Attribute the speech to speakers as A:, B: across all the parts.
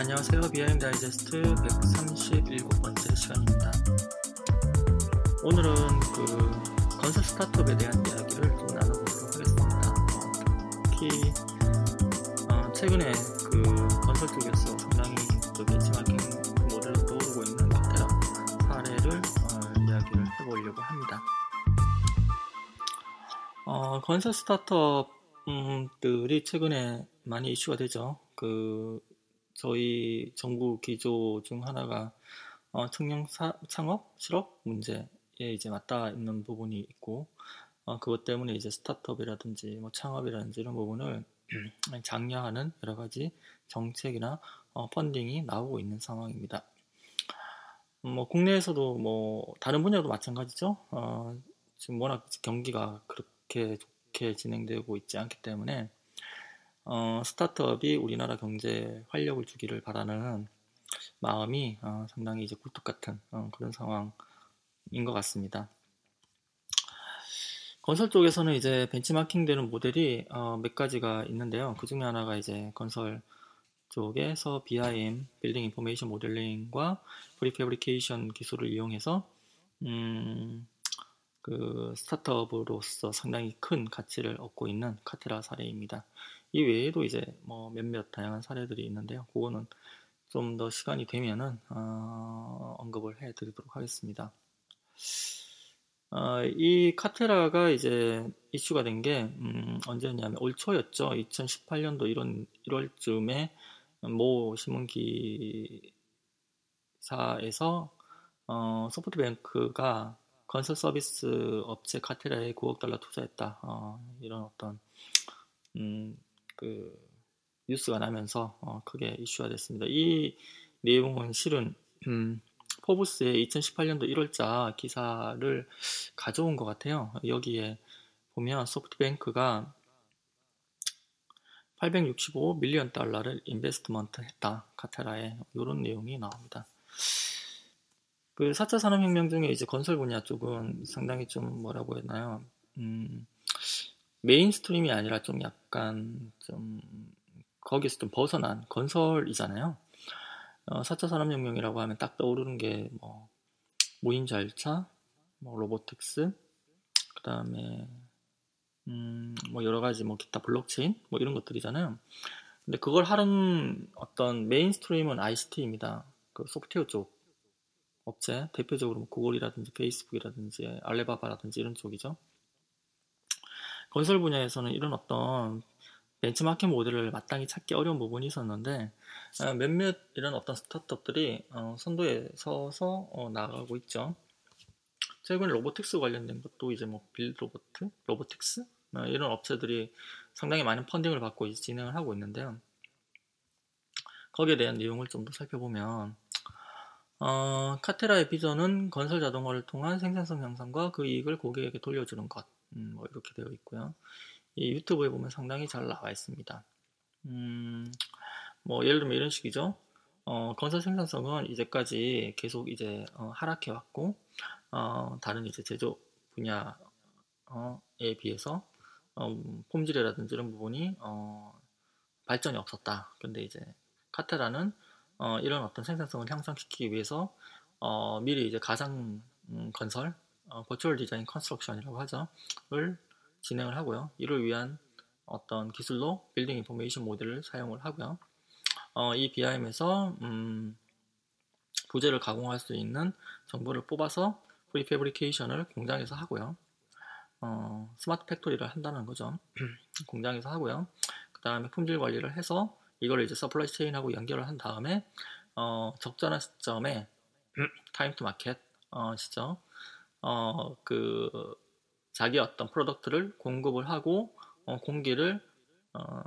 A: 안녕하세요. BIM 다이제스트 137번째 시간입니다. 오늘은 그 건설 스타트업에 대한 이야기를 좀 나눠보도록 하겠습니다. 어, 특히 어, 최근에 그 건설 쪽에서 상당히 그 벤치마킹 모델로 떠오르고 있는 카테라 사례를 어, 이야기를 해보려고 합니다. 어, 건설 스타트업들이 최근에 많이 이슈가 되죠. 그 저희 정부 기조 중 하나가 어, 청년 사, 창업 실업 문제에 이제 맞닿아 있는 부분이 있고 어, 그것 때문에 이제 스타트업이라든지 뭐 창업이라든지 이런 부분을 장려하는 여러 가지 정책이나 어, 펀딩이 나오고 있는 상황입니다. 뭐 국내에서도 뭐 다른 분야도 마찬가지죠. 어, 지금 워낙 경기가 그렇게 좋게 진행되고 있지 않기 때문에 어, 스타트업이 우리나라 경제에 활력을 주기를 바라는 마음이 어, 상당히 이제 굴뚝 같은 어, 그런 상황인 것 같습니다. 건설 쪽에서는 이제 벤치마킹 되는 모델이 어, 몇 가지가 있는데요. 그 중에 하나가 이제 건설 쪽에서 BIM, 빌딩 인포메이션 모델링과 prefabrication 기술을 이용해서 음, 그 스타트업으로서 상당히 큰 가치를 얻고 있는 Katerra 사례입니다. 이 외에도 이제 뭐 몇몇 다양한 사례들이 있는데요. 그거는 좀 더 시간이 되면은 어, 언급을 해드리도록 하겠습니다. 어, 이 Katerra가 이제 이슈가 된게 음, 언제냐면 올 초였죠. 2018년도 1월, 1월쯤에 모 신문 기사에서 어, 소프트뱅크가 건설 서비스 업체 카테라에 9억 달러 투자했다. 어, 이런 어떤 음, 그 뉴스가 나면서 어, 크게 이슈가 됐습니다. 이 내용은 실은 음, 포브스의 2018년도 1월자 기사를 가져온 것 같아요. 여기에 보면 소프트뱅크가 865 million 달러를 investment 했다. Katerra에 이런 내용이 나옵니다. 그 4차 산업혁명 중에 이제 건설 분야 쪽은 상당히 좀 뭐라고 했나요? 음, mainstream이 아니라 좀 약간 좀 거기서 좀 벗어난 건설이잖아요. 어, 4차 산업혁명이라고 하면 딱 떠오르는 게 뭐 무인 절차, 뭐 robotics, 그 다음에 음, 뭐 여러 가지 뭐 기타 블록체인 뭐 이런 것들이잖아요. 근데 그걸 하는 어떤 mainstream은 ICT입니다. 그 소프트웨어 쪽 업체 대표적으로 뭐 구글이라든지 페이스북이라든지 알리바바라든지 이런 쪽이죠. 건설 분야에서는 이런 어떤 벤치마킹 모델을 마땅히 찾기 어려운 부분이 있었는데 어, 몇몇 이런 어떤 스타트업들이 어, 선도에 서서 어, 나가고 있죠. 최근에 로보틱스 관련된 것도 이제 뭐 빌로보트, 로보틱스 이런 업체들이 상당히 많은 펀딩을 받고 진행을 하고 있는데요. 거기에 대한 내용을 좀 더 살펴보면 어, 카테라의 비전은 건설 자동화를 통한 생산성 향상과 그 이익을 고객에게 돌려주는 것. 음, 뭐 이렇게 되어 있고요. 이 유튜브에 보면 상당히 잘 나와 있습니다. 음, 뭐 예를 들면 이런 식이죠. 어, 건설 생산성은 이제까지 계속 이제 어, 하락해 왔고 어, 다른 이제 제조 분야에 비해서 어, 품질이라든지 이런 부분이 어, 발전이 없었다. 근데 이제 Katerra는 어, 이런 어떤 생산성을 향상시키기 위해서 어, 미리 이제 가상 음, 건설 어, virtual design construction이라고 하죠.를 진행을 하고요. 이를 위한 어떤 기술로 building information model을 사용을 하고요. 어, 이 BIM에서 음, 부재를 가공할 수 있는 정보를 뽑아서 prefabrication을 공장에서 하고요. 어, smart factory를 한다는 거죠. 공장에서 하고요. 그 다음에 품질 관리를 해서 이걸 이제 supply chain하고 연결을 한 다음에 어, 적절한 시점에 time to market 어, 시점 어, 그 자기 어떤 product를 공급을 하고 어, 공기를 어,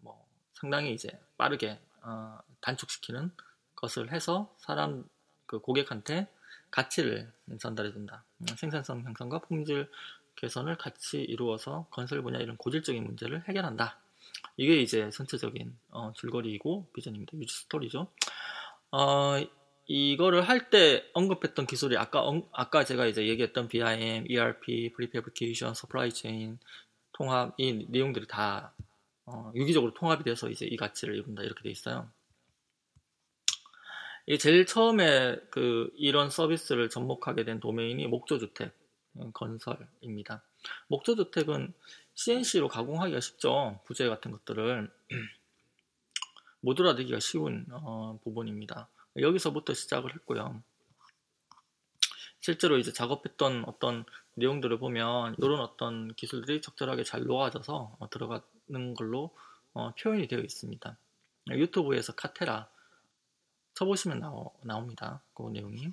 A: 뭐 상당히 이제 빠르게 어, 단축시키는 것을 해서 사람 그 고객한테 가치를 전달해 준다. 음, 생산성 향상과 품질 개선을 같이 이루어서 건설 분야 이런 고질적인 문제를 해결한다. 이게 이제 전체적인 어, 줄거리이고 비전입니다. user story죠. 어, 이거를 할 때 언급했던 기술이 아까 아까 제가 이제 얘기했던 BIM, ERP, Prefabrication, Supply Chain 통합 이 내용들이 다 어, 유기적으로 통합이 돼서 이제 이 가치를 이룬다 이렇게 돼 있어요. 이 제일 처음에 그 이런 서비스를 접목하게 된 도메인이 목조주택 건설입니다. 목조주택은 CNC로 가공하기가 쉽죠. 부재 같은 것들을 모듈화되기가 쉬운 어, 부분입니다. 여기서부터 시작을 했고요. 실제로 이제 작업했던 어떤 내용들을 보면 이런 어떤 기술들이 적절하게 잘 놓아져서 어, 들어가는 걸로 어, 표현이 되어 있습니다. 유튜브에서 카테라 쳐보시면 나오, 나옵니다. 그 내용이.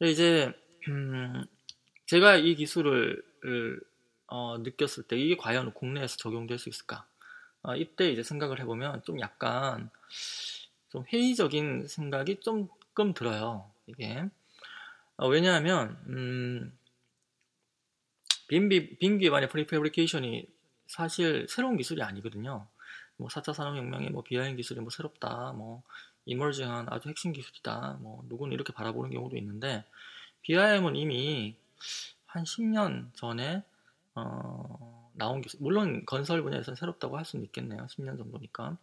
A: 이제 음, 제가 이 기술을 어, 느꼈을 때 이게 과연 국내에서 적용될 수 있을까? 어, 이때 이제 생각을 해보면 좀 약간 좀 회의적인 생각이 조금 들어요. 이게 어, 왜냐하면 음, BIM, BIM 기반의 prefabrication이 사실 새로운 기술이 아니거든요. 뭐 4차 산업혁명의 뭐 BIM 기술이 뭐 새롭다, 뭐 emerging한 아주 핵심 기술이다, 뭐 누구는 이렇게 바라보는 경우도 있는데 BIM은 이미 한 10년 전에 어, 나온 기술, 물론 건설 분야에서는 새롭다고 할 수는 있겠네요. 10년 정도니까.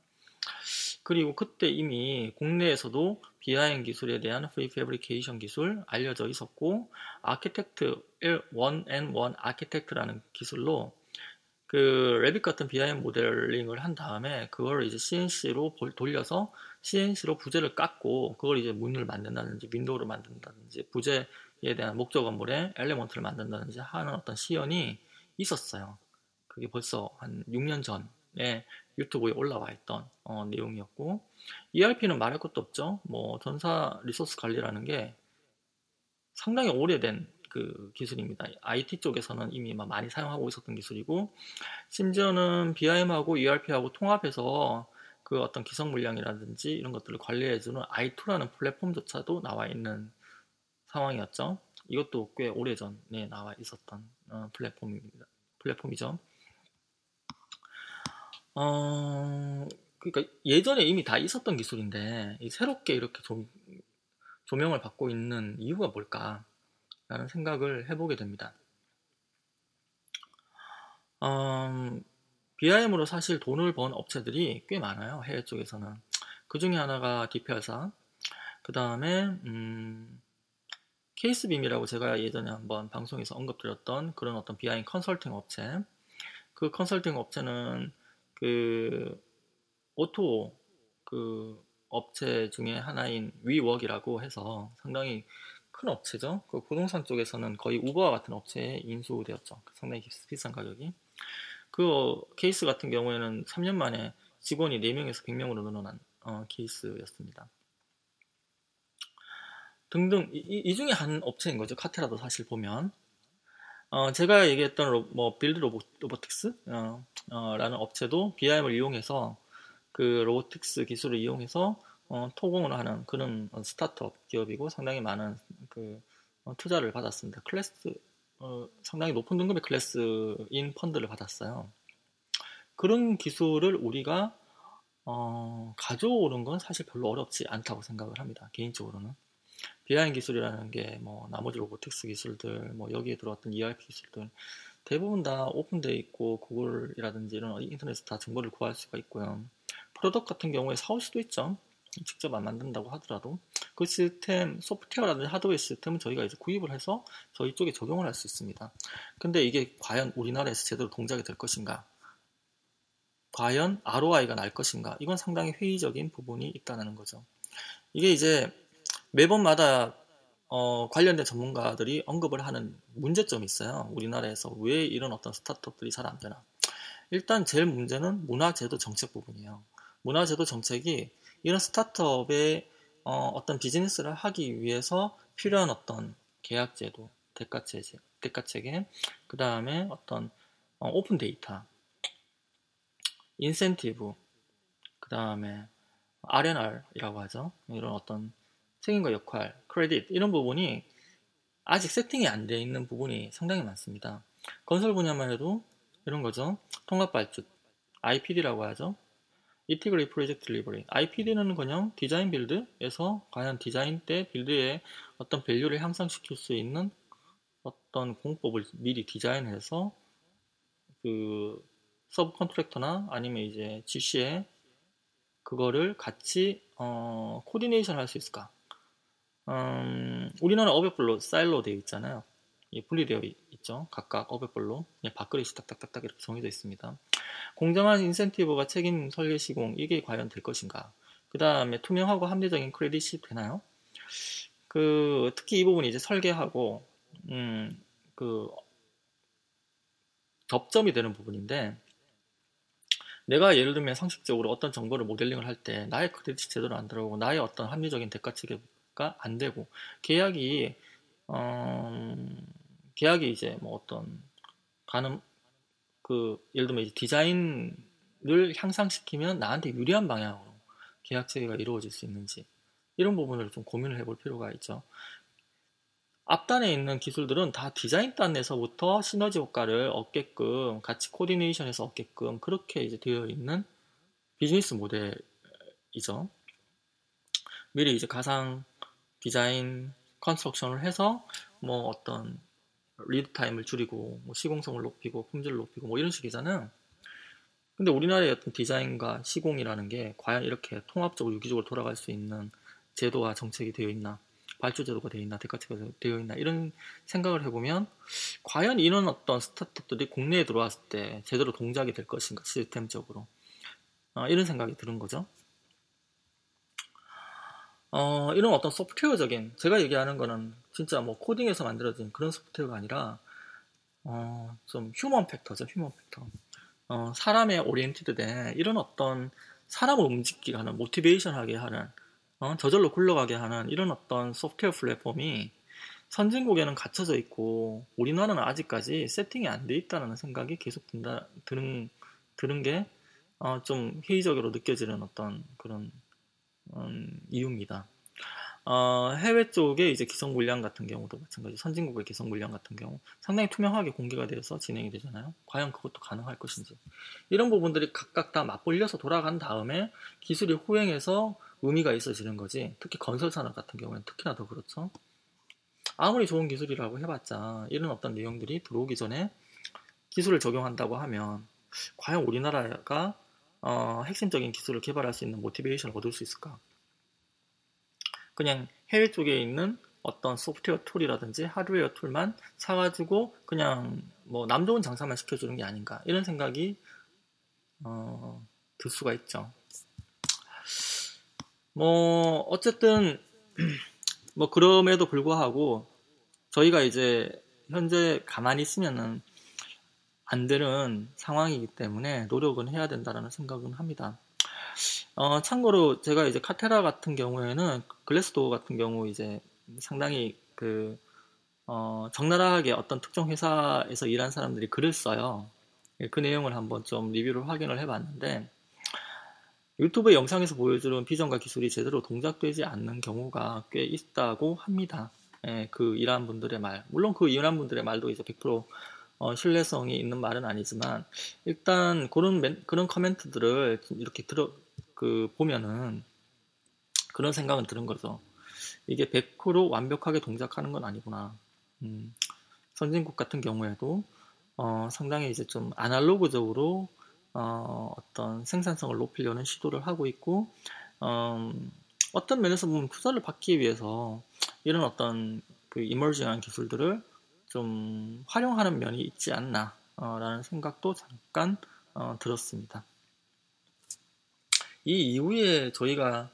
A: 그리고 그때 이미 국내에서도 BIM 기술에 대한 prefabrication 기술 알려져 있었고 아키텍트 1N1 아키텍트라는 기술로 그 Revit 같은 BIM 모델링을 한 다음에 그걸 이제 CNC로 돌려서 CNC로 부재를 깎고 그걸 이제 문을 만든다든지 window를 만든다든지 부재에 대한 목적 건물에 엘레먼트를 만든다든지 하는 어떤 시연이 있었어요. 그게 벌써 한 6년 전에 유튜브에 올라와 있던 어, 내용이었고 ERP는 말할 것도 없죠. 뭐 전사 리소스 관리라는 게 상당히 오래된 그 기술입니다. IT 쪽에서는 이미 많이 사용하고 있었던 기술이고 심지어는 BIM하고 ERP하고 통합해서 그 어떤 기성 물량이라든지 이런 것들을 관리해주는 i2라는 플랫폼조차도 나와 있는 상황이었죠. 이것도 꽤 오래전에 나와 있었던 어, 플랫폼입니다. 플랫폼이죠. 어, 그러니까 예전에 이미 다 있었던 기술인데 새롭게 이렇게 조, 조명을 받고 있는 이유가 뭘까? 라는 생각을 해보게 됩니다. 음, BIM으로 사실 돈을 번 업체들이 꽤 많아요. 해외 쪽에서는. 그 중에 하나가 디페아사, 그 다음에 음, 케이스빔이라고 제가 예전에 한번 방송에서 언급드렸던 그런 어떤 BIM 컨설팅 업체. 그 컨설팅 업체는 그 오토 그 업체 중에 하나인 위웍이라고 해서 상당히 큰 업체죠. 그 부동산 쪽에서는 거의 우버와 같은 업체에 인수되었죠. 상당히 비싼 가격이. 그 케이스 같은 경우에는 3년 만에 직원이 4명에서 100명으로 늘어난 어, 케이스였습니다. 등등 이, 이, 중에 한 업체인 거죠. 카테라도 사실 보면 어, 제가 얘기했던 로, 뭐 Built Robo, Robotics 어, 어, 라는 업체도 BIM을 이용해서 그 robotics 기술을 이용해서 어, 토공을 하는 그런 스타트업 기업이고 상당히 많은 그 어, 투자를 받았습니다. 클래스 어, 상당히 높은 등급의 클래스인 펀드를 받았어요. 그런 기술을 우리가 어, 가져오는 건 사실 별로 어렵지 않다고 생각을 합니다. 개인적으로는. behind 기술이라는 게 뭐 나머지 robotics 기술들, 뭐 여기에 들어왔던 ERP 기술들 대부분 다 오픈되어 있고 구글이라든지 이런 인터넷에서 다 정보를 구할 수가 있고요. product 같은 경우에 사올 수도 있죠. 직접 안 만든다고 하더라도 그 시스템 소프트웨어라든지 하드웨어 시스템은 저희가 이제 구입을 해서 저희 쪽에 적용을 할 수 있습니다. 근데 이게 과연 우리나라에서 제대로 동작이 될 것인가? 과연 ROI가 날 것인가? 이건 상당히 회의적인 부분이 있다는 거죠. 이게 이제 매번마다 어, 관련된 전문가들이 언급을 하는 문제점이 있어요. 우리나라에서 왜 이런 어떤 스타트업들이 잘 안 되나. 일단 제일 문제는 문화제도 정책 부분이에요. 문화제도 정책이 이런 스타트업의 어, 떤 비즈니스를 하기 위해서 필요한 어떤 계약제도, 대가체제, 대가체계, 그 다음에 어떤 어, open data, 인센티브, 그 다음에 R&R이라고 하죠. 이런 어떤 책임과 역할, 크레딧 이런 부분이 아직 세팅이 안 되어 있는 부분이 상당히 많습니다. 건설 분야만 해도 이런 거죠. 통합 발주, IPD라고 하죠. Integrate Project Delivery. IPD는 그냥 design build에서 과연 디자인 때 build에 어떤 value를 향상시킬 수 있는 어떤 공법을 미리 디자인해서 그 subcontractor나 아니면 이제 GC에 그거를 같이 어, coordination 할 수 있을까? 음, 우리나라 업역별로 사일로 되어 있잖아요. 예, 분리되어 있죠. 각각 어백별로 예, 밥그릇이 딱딱딱딱 이렇게 정해져 있습니다. 공정한 인센티브가 책임 설계 시공 이게 과연 될 것인가? 그 다음에 투명하고 합리적인 크레딧이 되나요? 그 특히 이 부분이 이제 설계하고 음, 그 접점이 되는 부분인데 내가 예를 들면 상식적으로 어떤 정보를 모델링을 할 때 나의 크레딧이 제대로 안 들어오고 나의 어떤 합리적인 대가 체계가 안 되고 계약이 어, 계약이 이제 뭐 어떤 가는 그 예를 들면 이제 디자인을 향상시키면 나한테 유리한 방향으로 계약 체계가 이루어질 수 있는지 이런 부분을 좀 고민을 해볼 필요가 있죠. 앞단에 있는 기술들은 다 디자인 단에서부터 시너지 효과를 얻게끔 같이 코디네이션해서 얻게끔 그렇게 이제 되어 있는 비즈니스 모델이죠. 미리 이제 가상 design construction을 해서 뭐 어떤 lead time을 줄이고 뭐 시공성을 높이고 품질을 높이고 뭐 이런 식이잖아요. 근데 우리나라의 어떤 디자인과 시공이라는 게 과연 이렇게 통합적으로 유기적으로 돌아갈 수 있는 제도와 정책이 되어 있나 발주 제도가 되어 있나 대가체계가 되어 있나 이런 생각을 해보면 과연 이런 어떤 스타트업들이 국내에 들어왔을 때 제대로 동작이 될 것인가 시스템적으로 어, 이런 생각이 드는 거죠. 어, 이런 어떤 소프트웨어적인 제가 얘기하는 거는 진짜 뭐 코딩에서 만들어진 그런 소프트웨어가 아니라 어, 좀 human factor죠 human factor 어, 사람의 oriented된 이런 어떤 사람을 움직이게 하는 motivation하게 하는 어, 저절로 굴러가게 하는 이런 어떤 소프트웨어 플랫폼이 선진국에는 갖춰져 있고 우리나라는 아직까지 세팅이 안 돼 있다는 생각이 계속 든다, 드는, 드는 게, 어, 좀 회의적으로 느껴지는 어떤 그런, 음, 이유입니다. 어, 해외 쪽에 이제 기성 물량 같은 경우도 마찬가지, 선진국의 기성 물량 같은 경우 상당히 투명하게 공개가 되어서 진행이 되잖아요. 과연 그것도 가능할 것인지. 이런 부분들이 각각 다 맞벌려서 돌아간 다음에 기술이 호행해서 의미가 있어지는 거지. 특히 건설 산업 같은 경우에는 특히나 더 그렇죠. 아무리 좋은 기술이라고 해봤자 이런 어떤 내용들이 들어오기 전에 기술을 적용한다고 하면 과연 우리나라가 어, 핵심적인 기술을 개발할 수 있는 motivation을 얻을 수 있을까? 그냥 해외 쪽에 있는 어떤 소프트웨어 tool이라든지 하드웨어 tool만 사가지고 그냥 뭐 남 좋은 장사만 시켜주는 게 아닌가 이런 생각이 어, 들 수가 있죠. 뭐 어쨌든 뭐 그럼에도 불구하고 저희가 이제 현재 가만히 있으면은 안 되는 상황이기 때문에 노력은 해야 된다라는 생각은 합니다. 어, 참고로 제가 이제 카테라 같은 경우에는 글래스도어 같은 경우 이제 상당히 그 어, 적나라하게 어떤 특정 회사에서 일한 사람들이 글을 써요. 그 내용을 한번 좀 리뷰를 확인을 해봤는데 유튜브 영상에서 보여주는 비전과 기술이 제대로 동작되지 않는 경우가 꽤 있다고 합니다. 예, 그 일한 분들의 말. 물론 그 일한 분들의 말도 이제 100% 어, 신뢰성이 있는 말은 아니지만 일단 그런 맨, 그런 커멘트들을 이렇게 들어 그 보면은 그런 생각은 드는 거죠. 이게 100% 완벽하게 동작하는 건 아니구나. 음, 선진국 같은 경우에도 어, 상당히 이제 좀 아날로그적으로 어, 떤 생산성을 높이려는 시도를 하고 있고 어, 어떤 면에서 보면 투자를 받기 위해서 이런 어떤 그 이머징한 기술들을 좀 활용하는 면이 있지 않나 어, 라는 생각도 잠깐 어, 들었습니다. 이 이후에 저희가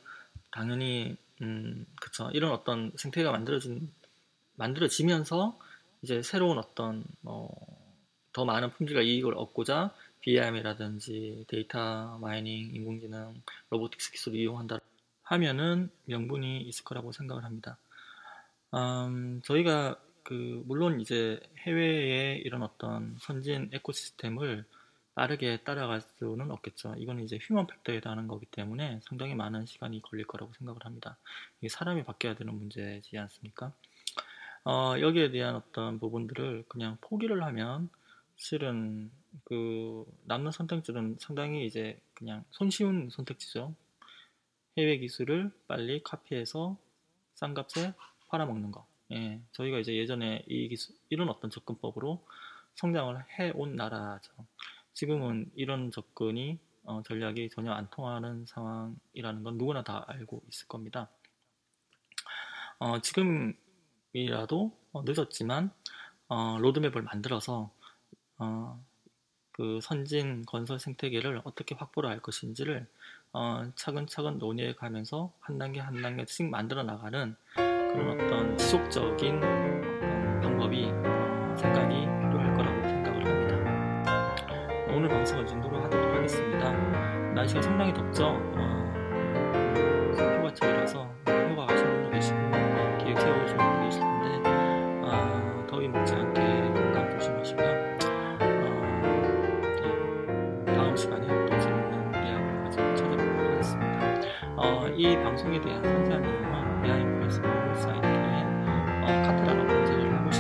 A: 당연히 음, 그쵸 이런 어떤 생태가 만들어진 만들어지면서 이제 새로운 어떤 어, 더 많은 품질과 이익을 얻고자 BIM이라든지 data mining, 인공지능, robotics 기술을 이용한다 하면은 명분이 있을 거라고 생각을 합니다. 음, 저희가 그 물론 이제 해외의 이런 어떤 선진 ecosystem을 빠르게 따라갈 수는 없겠죠. 이거는 이제 human factor에 해당하는 거기 때문에 상당히 많은 시간이 걸릴 거라고 생각을 합니다. 이게 사람이 바뀌어야 되는 문제지 않습니까? 어, 여기에 대한 어떤 부분들을 그냥 포기를 하면 실은 그 남는 선택지는 상당히 이제 그냥 손쉬운 선택지죠. 해외 기술을 빨리 카피해서 싼 값에 팔아먹는 거. 예, 저희가 이제 예전에 이 기술, 이런 어떤 접근법으로 성장을 해온 나라죠. 지금은 이런 접근이 어, 전략이 전혀 안 통하는 상황이라는 건 누구나 다 알고 있을 겁니다. 어, 지금이라도 어, 늦었지만 어, 로드맵을 만들어서 어, 그 선진 건설 생태계를 어떻게 확보를 할 것인지를 어, 차근차근 논의해 가면서 한 단계 한 단계씩 만들어 나가는 그런 어떤 지속적인 방법이 어, 생각이 필요할 거라고 생각을 합니다. 오늘 방송은 정도로 하도록 하겠습니다. 날씨가 상당히 덥죠. 어, 그 휴가철이라서 휴가 가신 분도 계시고 계획 세우신 분도 계실 텐데 아, 더위 먹지 않게 건강 조심하시고요. 어. 어, 이 방송에 대한 상세한 내용은 미아인프레스 사이트에 어, 카트라로 검색을 해보